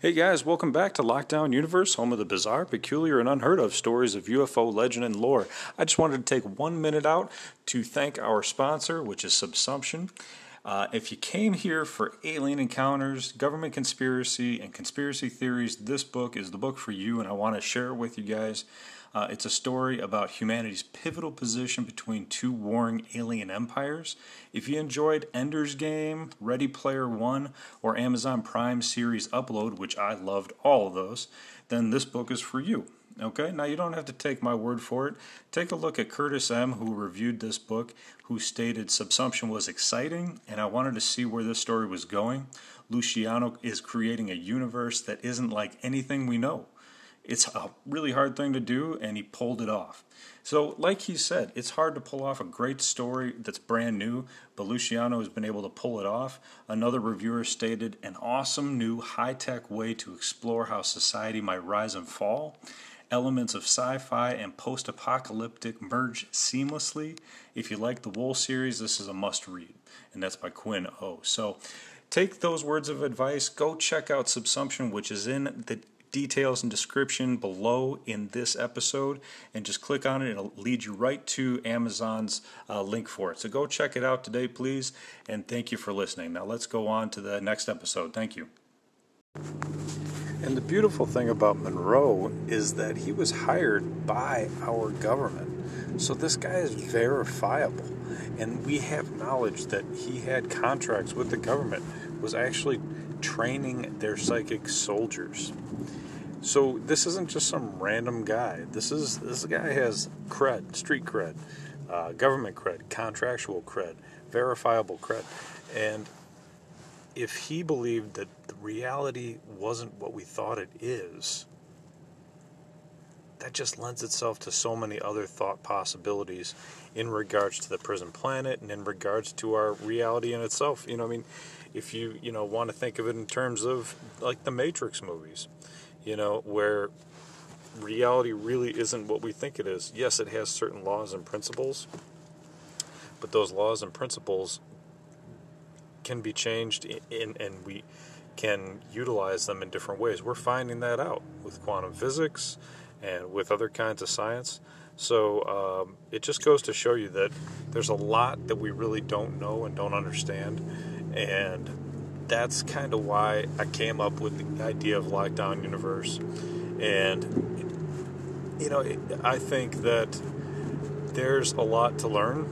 Hey guys, welcome back to Lockdown Universe, home of the bizarre, peculiar, and unheard of stories of UFO legend and lore. I just wanted to take one minute out to thank our sponsor, which is Subsumption. Uh, if you came here for alien encounters, government conspiracy, and conspiracy theories, this book is the book for you, and I want to share it with you guys. Uh, it's a story about humanity's pivotal position between two warring alien empires. If you enjoyed Ender's Game, Ready Player One, or Amazon Prime series Upload, which I loved all of those, then this book is for you. Okay, now you don't have to take my word for it. Take a look at Curtis M., who reviewed this book, who stated Subsumption was exciting, and I wanted to see where this story was going. Luciano is creating a universe that isn't like anything we know. It's a really hard thing to do, and he pulled it off. So, like he said, it's hard to pull off a great story that's brand new, but Luciano has been able to pull it off. Another reviewer stated, an awesome new high tech way to explore how society might rise and fall. Elements of sci fi and post apocalyptic merge seamlessly. If you like the Wool series, this is a must read, and that's by Quinn O. So, take those words of advice. Go check out Subsumption, which is in the details and description below in this episode and just click on it. It'll lead you right to Amazon's uh, link for it. So go check it out today, please. And thank you for listening. Now let's go on to the next episode. Thank you. And the beautiful thing about Monroe is that he was hired by our government. So this guy is verifiable. And we have knowledge that he had contracts with the government, was actually training their psychic soldiers. So this isn't just some random guy. This is this guy has cred, street cred, uh, government cred, contractual cred, verifiable cred, and if he believed that reality wasn't what we thought it is, that just lends itself to so many other thought possibilities in regards to the prison planet and in regards to our reality in itself. You know, I mean, if you you know want to think of it in terms of like the Matrix movies you know, where reality really isn't what we think it is. Yes, it has certain laws and principles, but those laws and principles can be changed in, and we can utilize them in different ways. We're finding that out with quantum physics and with other kinds of science. So um, it just goes to show you that there's a lot that we really don't know and don't understand, and that's kind of why I came up with the idea of Lockdown Universe. And, you know, I think that there's a lot to learn,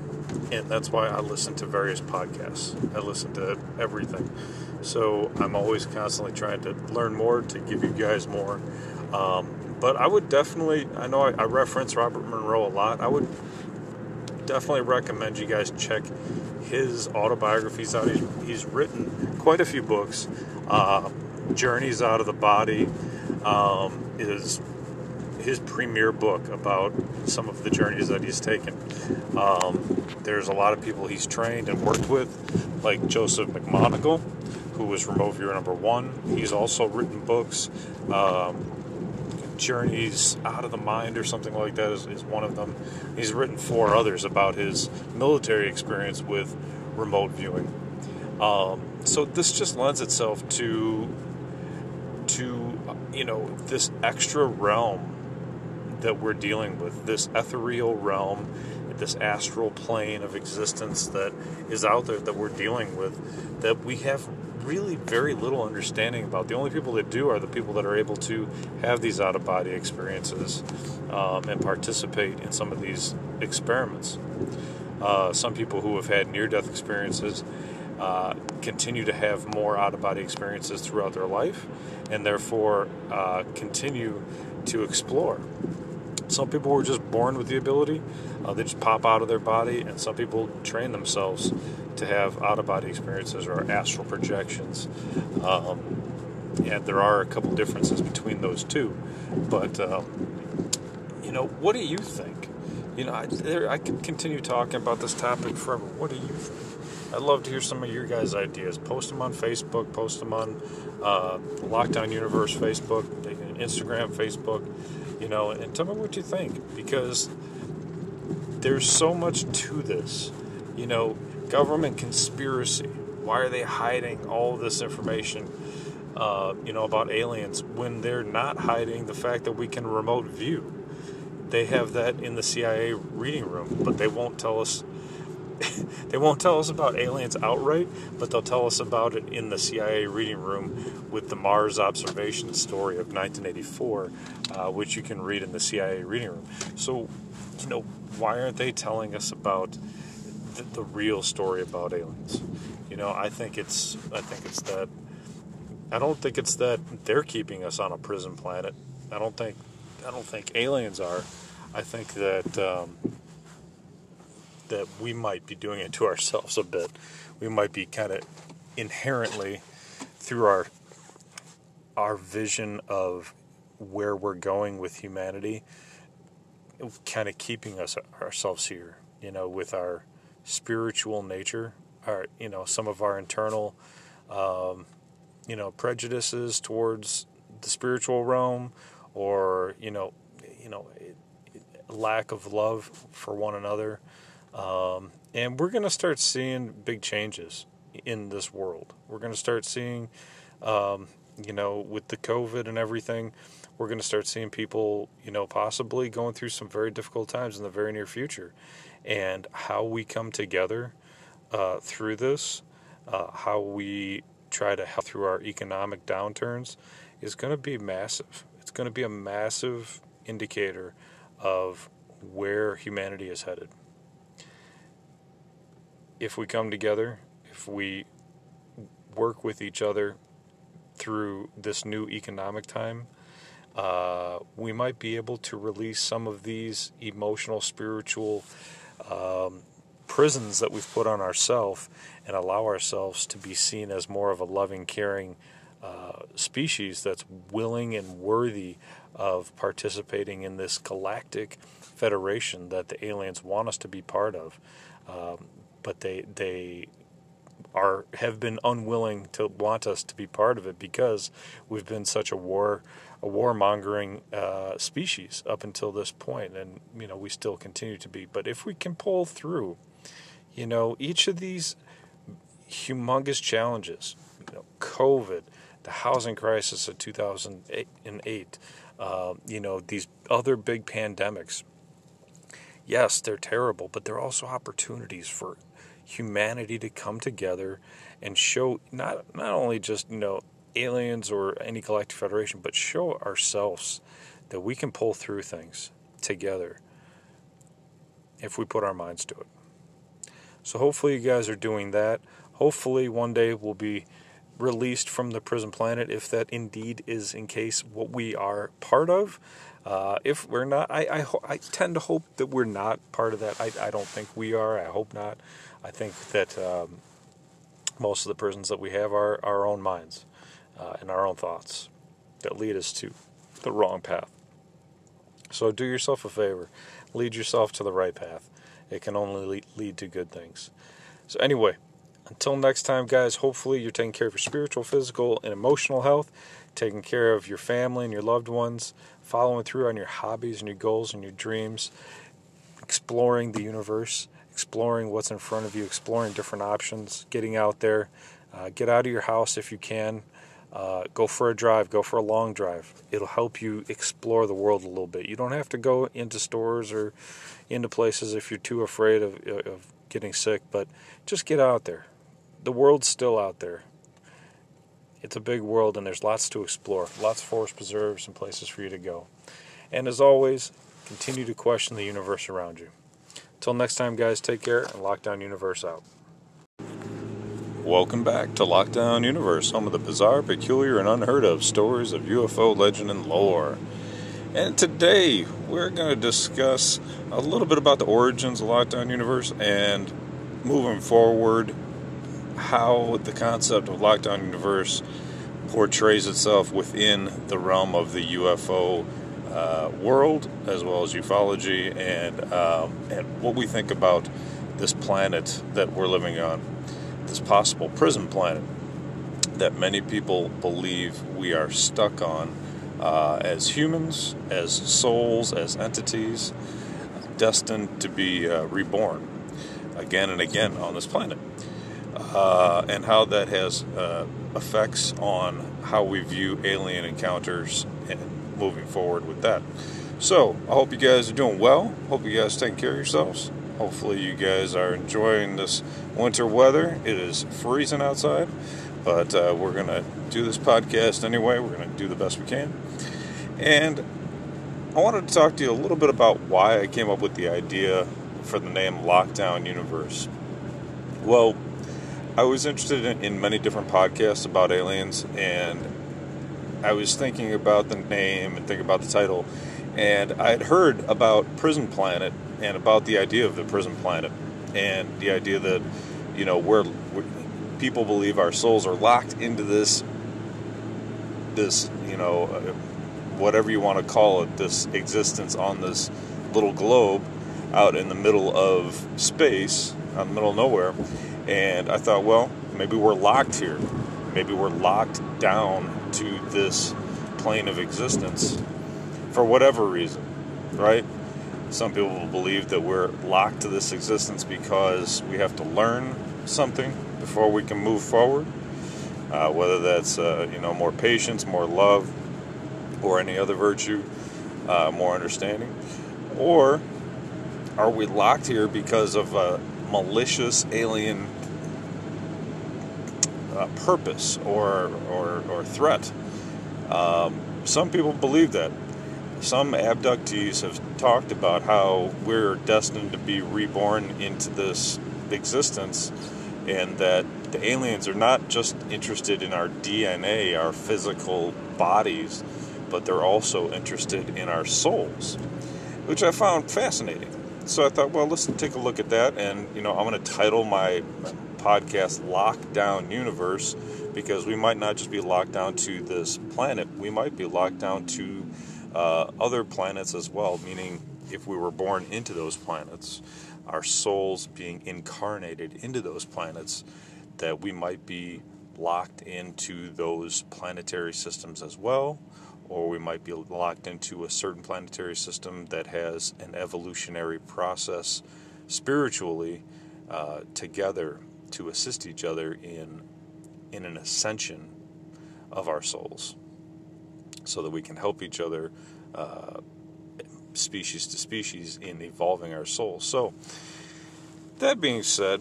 and that's why I listen to various podcasts. I listen to everything. So I'm always constantly trying to learn more to give you guys more. Um, but I would definitely, I know I, I reference Robert Monroe a lot. I would definitely recommend you guys check his autobiographies out. He's, he's written quite a few books. Uh, Journeys Out of the Body um, is his premier book about some of the journeys that he's taken. Um, there's a lot of people he's trained and worked with, like Joseph McMoneagle, who was remote viewer number one. He's also written books. Um, Journeys Out of the Mind or something like that is, is one of them. He's written four others about his military experience with remote viewing. Um, so this just lends itself to to you know this extra realm that we're dealing with, this ethereal realm, this astral plane of existence that is out there that we're dealing with, that we have really very little understanding about. The only people that do are the people that are able to have these out of body experiences um, and participate in some of these experiments. Uh, some people who have had near death experiences uh, continue to have more out of body experiences throughout their life and therefore uh, continue to explore. Some people were just born with the ability, uh, they just pop out of their body, and some people train themselves to have out of body experiences or astral projections. Um, and there are a couple differences between those two. But, um, you know, what do you think? You know, I, there, I could continue talking about this topic forever. What do you think? I'd love to hear some of your guys' ideas. Post them on Facebook, post them on uh, Lockdown Universe Facebook, Instagram, Facebook, you know, and tell me what you think because there's so much to this. You know, government conspiracy. Why are they hiding all this information? uh, you know, about aliens when they're not hiding the fact that we can remote view. They have that in the CIA reading room, but they won't tell us. they won't tell us about aliens outright, but they'll tell us about it in the CIA reading room with the Mars observation story of 1984, uh, which you can read in the CIA reading room. So, you know, why aren't they telling us about the, the real story about aliens? You know, I think it's I think it's that I don't think it's that they're keeping us on a prison planet. I don't think I don't think aliens are. I think that um, that we might be doing it to ourselves a bit. We might be kind of inherently through our our vision of where we're going with humanity, kind of keeping us ourselves here. You know, with our spiritual nature, our you know some of our internal. Um, you know prejudices towards the spiritual realm or you know you know lack of love for one another um, and we're going to start seeing big changes in this world we're going to start seeing um, you know with the covid and everything we're going to start seeing people you know possibly going through some very difficult times in the very near future and how we come together uh, through this uh, how we try to help through our economic downturns is going to be massive. It's going to be a massive indicator of where humanity is headed. If we come together, if we work with each other through this new economic time, uh, we might be able to release some of these emotional, spiritual um, prisons that we've put on ourselves and allow ourselves to be seen as more of a loving, caring uh, species that's willing and worthy of participating in this galactic federation that the aliens want us to be part of. Um, but they they are have been unwilling to want us to be part of it because we've been such a war a warmongering uh, species up until this point, and you know we still continue to be. But if we can pull through, you know, each of these humongous challenges. You know, COVID, the housing crisis of 2008, uh, you know, these other big pandemics. Yes, they're terrible, but they're also opportunities for humanity to come together and show not not only just you know aliens or any galactic federation, but show ourselves that we can pull through things together if we put our minds to it. So hopefully you guys are doing that. Hopefully one day we'll be released from the prison planet if that indeed is in case what we are part of. Uh, if we're not I, I, I, tend to hope that we're not part of that. I, I don't think we are. I hope not I think that um, most of the prisons that we have are our own minds uh, and our own thoughts that lead us to the wrong path. So do yourself a favor. Lead yourself to the right path. It can only lead to good things. So anyway until next time, guys, hopefully you're taking care of your spiritual, physical, and emotional health, taking care of your family and your loved ones, following through on your hobbies and your goals and your dreams, exploring the universe, exploring what's in front of you, exploring different options, getting out there. Uh, get out of your house if you can. Uh, go for a drive, go for a long drive. It'll help you explore the world a little bit. You don't have to go into stores or into places if you're too afraid of, of getting sick, but just get out there the world's still out there. It's a big world and there's lots to explore, lots of forest preserves and places for you to go. And as always, continue to question the universe around you. Until next time, guys, take care and Lockdown Universe out. Welcome back to Lockdown Universe, home of the bizarre, peculiar, and unheard of stories of UFO legend and lore. And today we're going to discuss a little bit about the origins of Lockdown Universe and moving forward how the concept of Lockdown Universe portrays itself within the realm of the UFO uh, world, as well as ufology, and um, and what we think about this planet that we're living on, this possible prison planet that many people believe we are stuck on uh, as humans, as souls, as entities, destined to be uh, reborn again and again on this planet. Uh, and how that has uh, effects on how we view alien encounters moving forward with that. So, I hope you guys are doing well. Hope you guys taking care of yourselves. Hopefully, you guys are enjoying this winter weather. It is freezing outside, but uh, we're going to do this podcast anyway. We're going to do the best we can. And I wanted to talk to you a little bit about why I came up with the idea for the name Lockdown Universe. Well, I was interested in, in many different podcasts about aliens, and I was thinking about the name and thinking about the title, and I had heard about Prison Planet and about the idea of the prison planet and the idea that you know where people believe our souls are locked into this this you know uh, whatever you want to call it this existence on this little globe out in the middle of space out in the middle of nowhere. And i thought well maybe we're locked here. Maybe we're locked down to this plane of existence for whatever reason right some people believe that we're locked to this existence because we have to learn something before we can move forward. Uh, whether that's uh, you know more patience, more love, or any other virtue, uh, more understanding, or are we locked here because of a malicious alien uh, purpose or or, or threat? Um, some people believe that some abductees have talked about how we're destined to be reborn into this existence and that the aliens are not just interested in our DNA, our physical bodies, but they're also interested in our souls, which I found fascinating. So I thought, well, let's take a look at that. And, you know, I'm going to title my podcast Lockdown Universe because we might not just be locked down to this planet, we might be locked down to uh, other planets as well, meaning if we were born into those planets, our souls being incarnated into those planets, that we might be locked into those planetary systems as well, or we might be locked into a certain planetary system that has an evolutionary process spiritually uh, together to assist each other in in an ascension of our souls so that we can help each other, uh, species to species, in evolving our souls. So, that being said,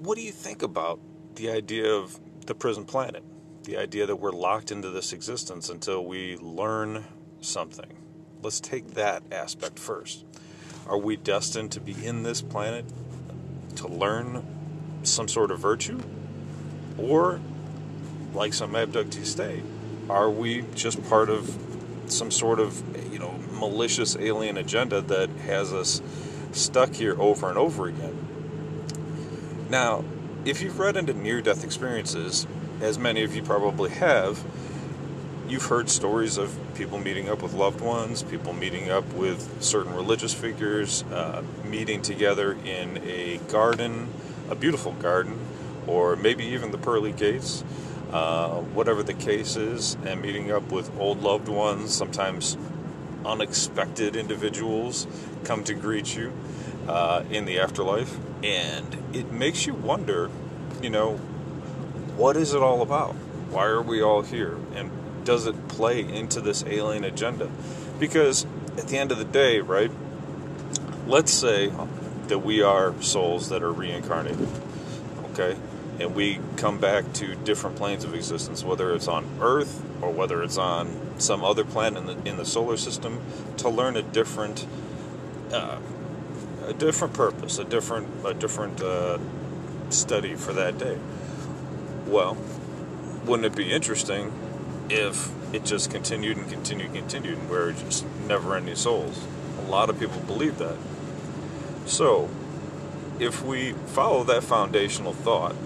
what do you think about the idea of the prison planet? The idea that we're locked into this existence until we learn something. Let's take that aspect first. Are we destined to be in this planet to learn some sort of virtue? Or, like some abductees state, are we just part of some sort of you know malicious alien agenda that has us stuck here over and over again? Now, if you've read into near death experiences, as many of you probably have, you've heard stories of people meeting up with loved ones, people meeting up with certain religious figures, uh, meeting together in a garden, a beautiful garden, or maybe even the pearly gates uh, whatever the case is, and meeting up with old loved ones, sometimes unexpected individuals come to greet you uh, in the afterlife. And it makes you wonder, you know, what is it all about? Why are we all here? And does it play into this alien agenda? Because at the end of the day, right, let's say that we are souls that are reincarnated, okay? and we come back to different planes of existence, whether it's on Earth or whether it's on some other planet in the, in the solar system, to learn a different uh, a different purpose, a different a different uh, study for that day. Well, wouldn't it be interesting if it just continued and continued and continued, and we're just never-ending souls? A lot of people believe that. So, if we follow that foundational thought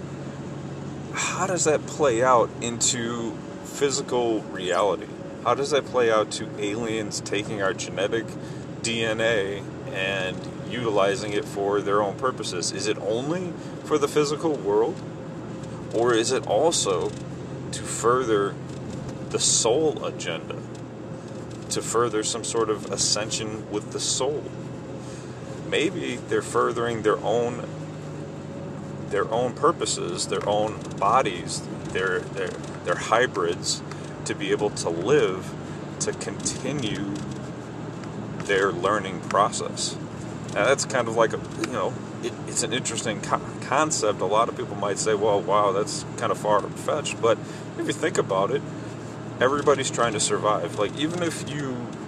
how does that play out into physical reality? How does that play out to aliens taking our genetic DNA and utilizing it for their own purposes? Is it only for the physical world? Or is it also to further the soul agenda? To further some sort of ascension with the soul? Maybe they're furthering their own their own purposes, their own bodies, their their their hybrids to be able to live to continue their learning process. Now that's kind of like a you know it, it's an interesting co- concept. A lot of people might say, "Well, wow, that's kind of far fetched," but if you think about it, everybody's trying to survive. Like even if you you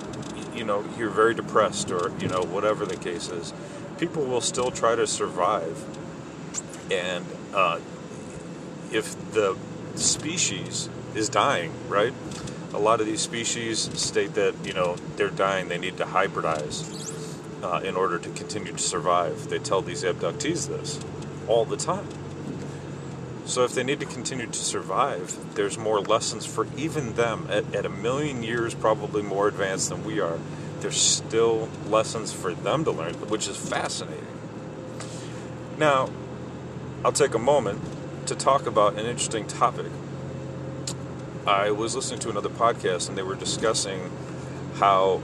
know you're very depressed or you know whatever the case is, people will still try to survive. And uh, if the species is dying, right? A lot of these species state that you know they're dying. They need to hybridize uh, in order to continue to survive. They tell these abductees this all the time. So if they need to continue to survive, there's more lessons for even them at, at a million years, probably more advanced than we are. There's still lessons for them to learn, which is fascinating. Now, I'll take a moment to talk about an interesting topic. I was listening to another podcast and they were discussing how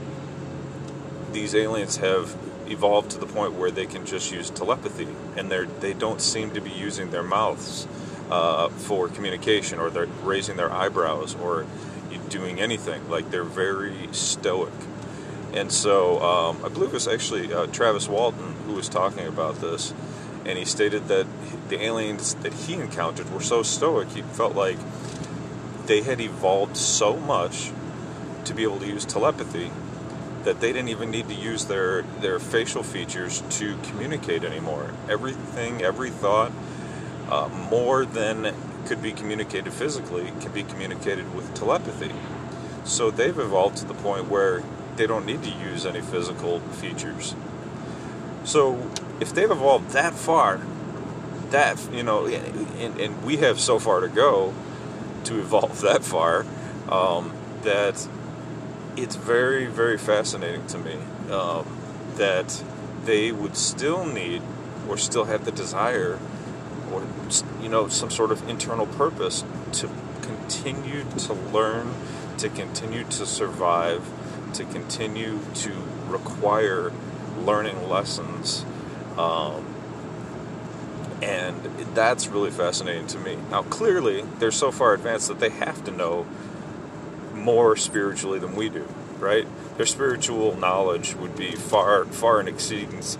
these aliens have evolved to the point where they can just use telepathy and they're they don't seem to be using their mouths uh, for communication or they're raising their eyebrows or doing anything like they're very stoic and so um, i believe it was actually uh, travis walton who was talking about this and he stated that the aliens that he encountered were so stoic he felt like they had evolved so much to be able to use telepathy that they didn't even need to use their their facial features to communicate anymore. Everything, every thought, uh, more than could be communicated physically, can be communicated with telepathy. So they've evolved to the point where they don't need to use any physical features. So if they've evolved that far, that you know, and, and we have so far to go to evolve that far, um, that it's very, very fascinating to me um, that they would still need or still have the desire or, you know, some sort of internal purpose to continue to learn, to continue to survive, to continue to require learning lessons. Um, and that's really fascinating to me. Now, clearly, they're so far advanced that they have to know more spiritually than we do, right? Their spiritual knowledge would be far, far in exceedance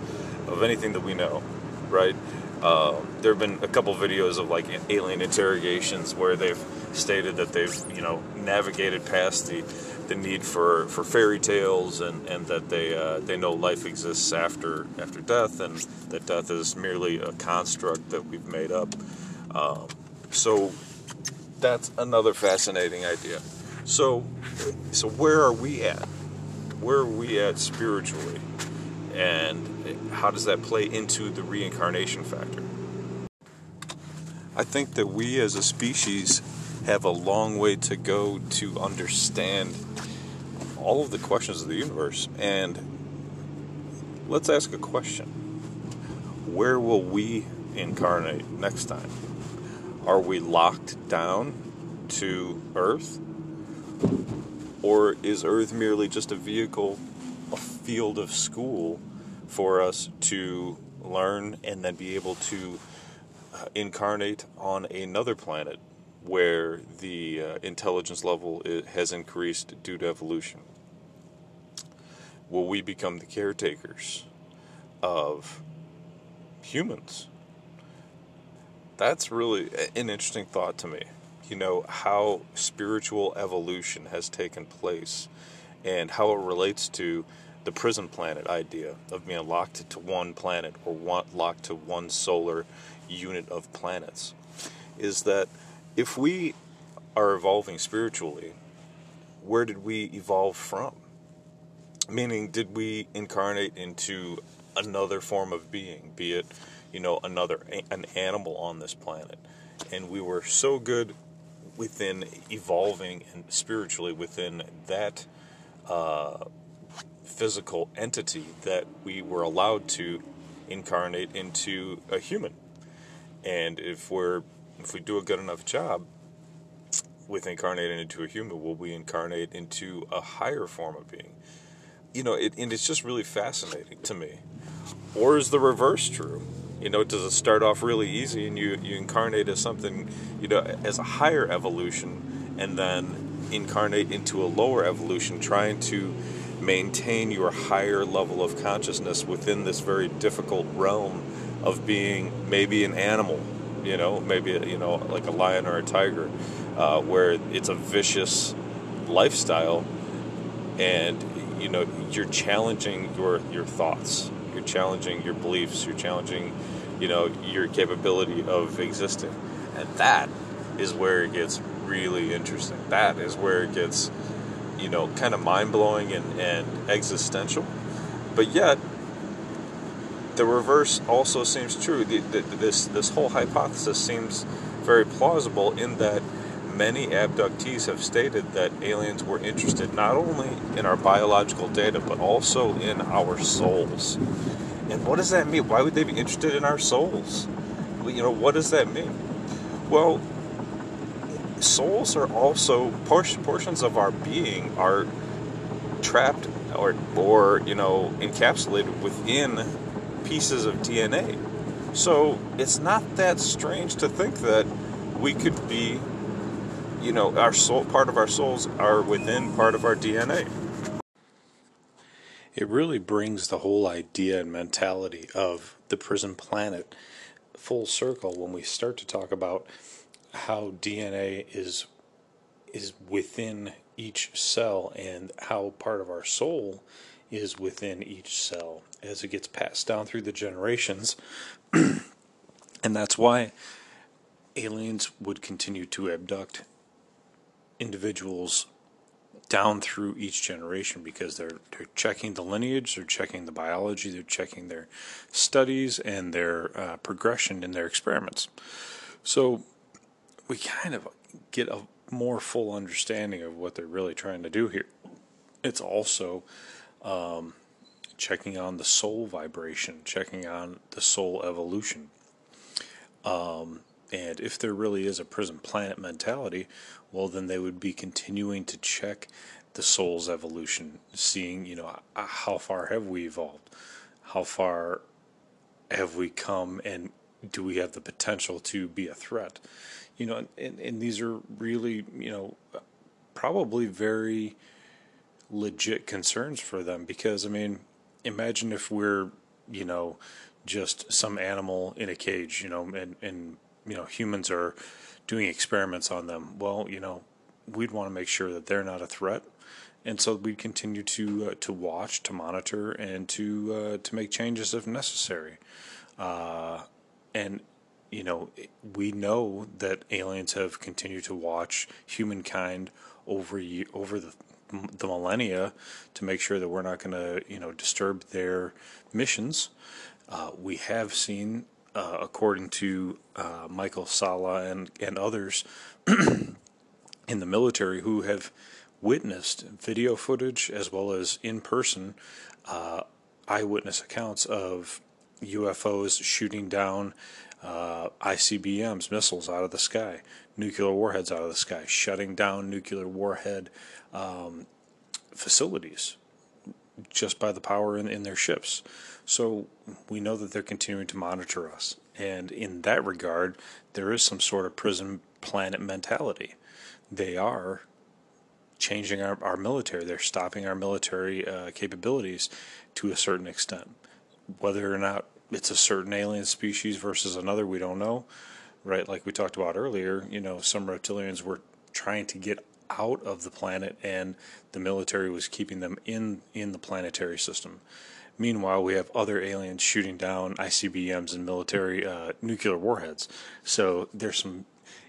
of anything that we know, right? Uh, there have been a couple videos of like alien interrogations where they've stated that they've, you know, navigated past the the need for, for fairy tales and, and that they uh, they know life exists after after death and that death is merely a construct that we've made up. Um, so that's another fascinating idea. So, so where are we at? Where are we at spiritually? And how does that play into the reincarnation factor? I think that we as a species have a long way to go to understand all of the questions of the universe. And let's ask a question Where will we incarnate next time? Are we locked down to Earth? Or is Earth merely just a vehicle, field of school for us to learn and then be able to uh, incarnate on another planet where the uh, intelligence level has increased due to evolution? Will we become the caretakers of humans? That's really an interesting thought to me you know, how spiritual evolution has taken place and how it relates to the prison planet idea of being locked to one planet or one, locked to one solar unit of planets is that if we are evolving spiritually, where did we evolve from? Meaning, did we incarnate into another form of being, be it, you know, another an animal on this planet, and we were so good within evolving and spiritually within that uh, physical entity that we were allowed to incarnate into a human. And if we're if we do a good enough job with incarnating into a human, will we incarnate into a higher form of being? You know, it, and it's just really fascinating to me. Or is the reverse true? You know, does it start off really easy and you, you incarnate as something, you know, as a higher evolution, and then incarnate into a lower evolution, trying to maintain your higher level of consciousness within this very difficult realm of being maybe an animal, you know, maybe you know like a lion or a tiger, uh, where it's a vicious lifestyle, and you know you're challenging your your thoughts, you're challenging your beliefs, you're challenging, you know, your capability of existing, and that is where it gets really interesting. That is where it gets, you know, kind of mind blowing and, and existential. But yet, the reverse also seems true. The, the, this this whole hypothesis seems very plausible in that many abductees have stated that aliens were interested not only in our biological data but also in our souls. And what does that mean? Why would they be interested in our souls? You know, what does that mean? Well, souls are also portions of our being are trapped or or you know encapsulated within pieces of DNA. So it's not that strange to think that we could be, you know, our soul part of our souls are within part of our DNA. It really brings the whole idea and mentality of the prison planet full circle when we start to talk about how DNA is is within each cell and how part of our soul is within each cell as it gets passed down through the generations. and that's why aliens would continue to abduct individuals down through each generation because they're they're checking the lineage, they're checking the biology, they're checking their studies and their uh, progression in their experiments. So we kind of get a more full understanding of what they're really trying to do here. It's also um, checking on the soul vibration, checking on the soul evolution. Um, and if there really is a prison planet mentality, well, then they would be continuing to check the soul's evolution, seeing, you know, how far have we evolved? How far have we come and do we have the potential to be a threat? You know, and, and these are really, you know, probably very legit concerns for them because, I mean, imagine if we're, you know, just some animal in a cage, you know, and, and you know, humans are doing experiments on them. Well, you know, we'd want to make sure that they're not a threat. And so we'd continue to uh, to watch, to monitor, and to uh, to make changes if necessary. Uh, and you know, we know that aliens have continued to watch humankind over over the the millennia to make sure that we're not going to, you know, disturb their missions. Uh, we have seen, uh, according to uh, Michael Salla and and others in the military, who have witnessed video footage as well as in person uh, eyewitness accounts of UFOs shooting down uh, ICBMs, missiles out of the sky, nuclear warheads out of the sky, shutting down nuclear warhead um, facilities just by the power in, in their ships. So we know that they're continuing to monitor us. And in that regard, there is some sort of prison planet mentality. They are changing our, our military, they're stopping our military uh, capabilities to a certain extent. Whether or not it's a certain alien species versus another we don't know right? Like we talked about earlier you know some reptilians were trying to get out of the planet and the military was keeping them in in the planetary system. Meanwhile we have other aliens shooting down ICBMs and military uh, nuclear warheads. So there's some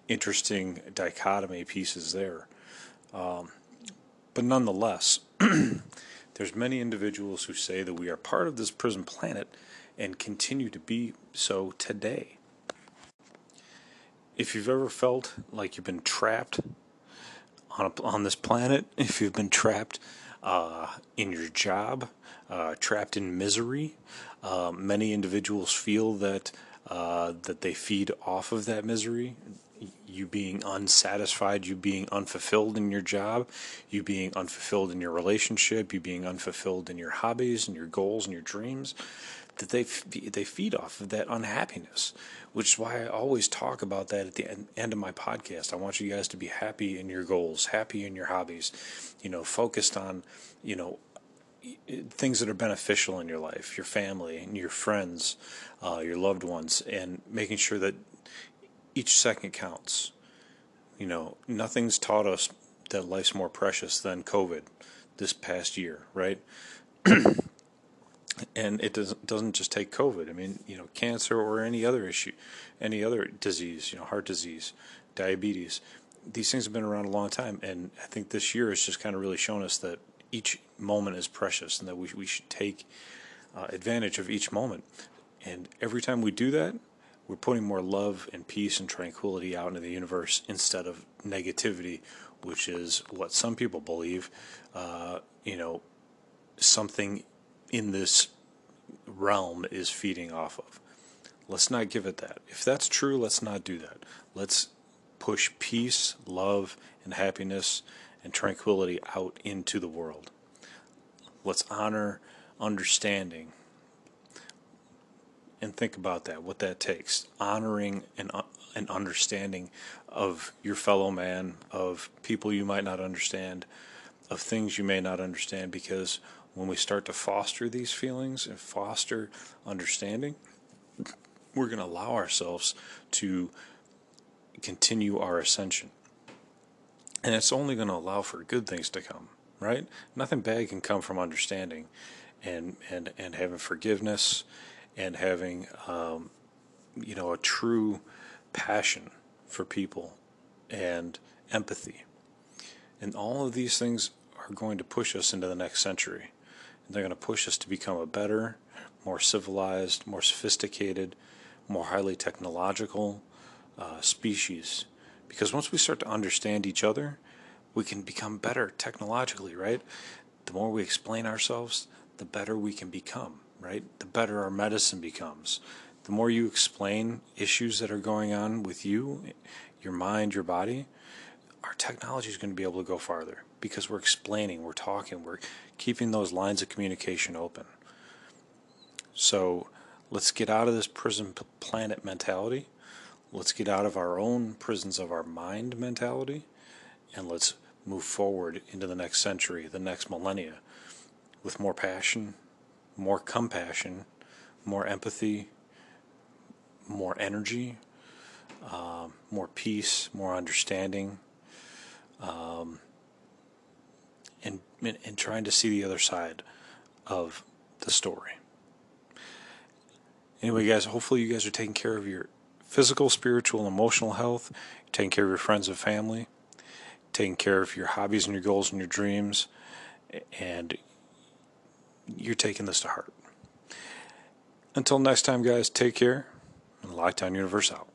interesting dichotomy pieces there. Um, but nonetheless there's many individuals who say that we are part of this prison planet and continue to be so today. If you've ever felt like you've been trapped on, a, on this planet, if you've been trapped uh, in your job, uh, trapped in misery, uh, many individuals feel that uh, that they feed off of that misery. You being unsatisfied, you being unfulfilled in your job, you being unfulfilled in your relationship, you being unfulfilled in your hobbies and your goals and your dreams that they they feed off of that unhappiness, which is why I always talk about that at the end, of my podcast. I want you guys to be happy in your goals, happy in your hobbies, you know, focused on, you know, things that are beneficial in your life, your family and your friends, uh, your loved ones, and making sure that each second counts. You know, nothing's taught us that life's more precious than COVID this past year, right? and it doesn't doesn't just take COVID. I mean, you know, cancer or any other issue, any other disease, you know, heart disease, diabetes. These things have been around a long time, and I think this year has just kind of really shown us that each moment is precious, and that we we should take uh, advantage of each moment. And every time we do that, we're putting more love and peace and tranquility out into the universe instead of negativity, which is what some people believe. Uh, you know, something in this realm is feeding off of. Let's not give it that. If that's true, let's not do that. Let's push peace, love, and happiness and tranquility out into the world. Let's honor understanding and think about that, what that takes. Honoring and, uh, and understanding of your fellow man, of people you might not understand, of things you may not understand, because when we start to foster these feelings and foster understanding, we're going to allow ourselves to continue our ascension. And it's only going to allow for good things to come, right? Nothing bad can come from understanding and, and, and having forgiveness and having, um, you know, a true passion for people and empathy. And all of these things are going to push us into the next century. They're going to push us to become a better, more civilized, more sophisticated, more highly technological uh, species. Because once we start to understand each other, we can become better technologically, right? The more we explain ourselves, the better we can become, right? The better our medicine becomes. The more you explain issues that are going on with you, your mind, your body, our technology is going to be able to go farther because we're explaining, we're talking, we're keeping those lines of communication open. So let's get out of this prison planet mentality. Let's get out of our own prisons of our mind mentality and let's move forward into the next century, the next millennia, with more passion, more compassion, more empathy, more energy, uh, more peace, more understanding, um, and, and trying to see the other side of the story. Anyway, guys, hopefully you guys are taking care of your physical, spiritual, emotional health, taking care of your friends and family, taking care of your hobbies and your goals and your dreams, and you're taking this to heart. Until next time, guys, take care, and Lockdown Universe out.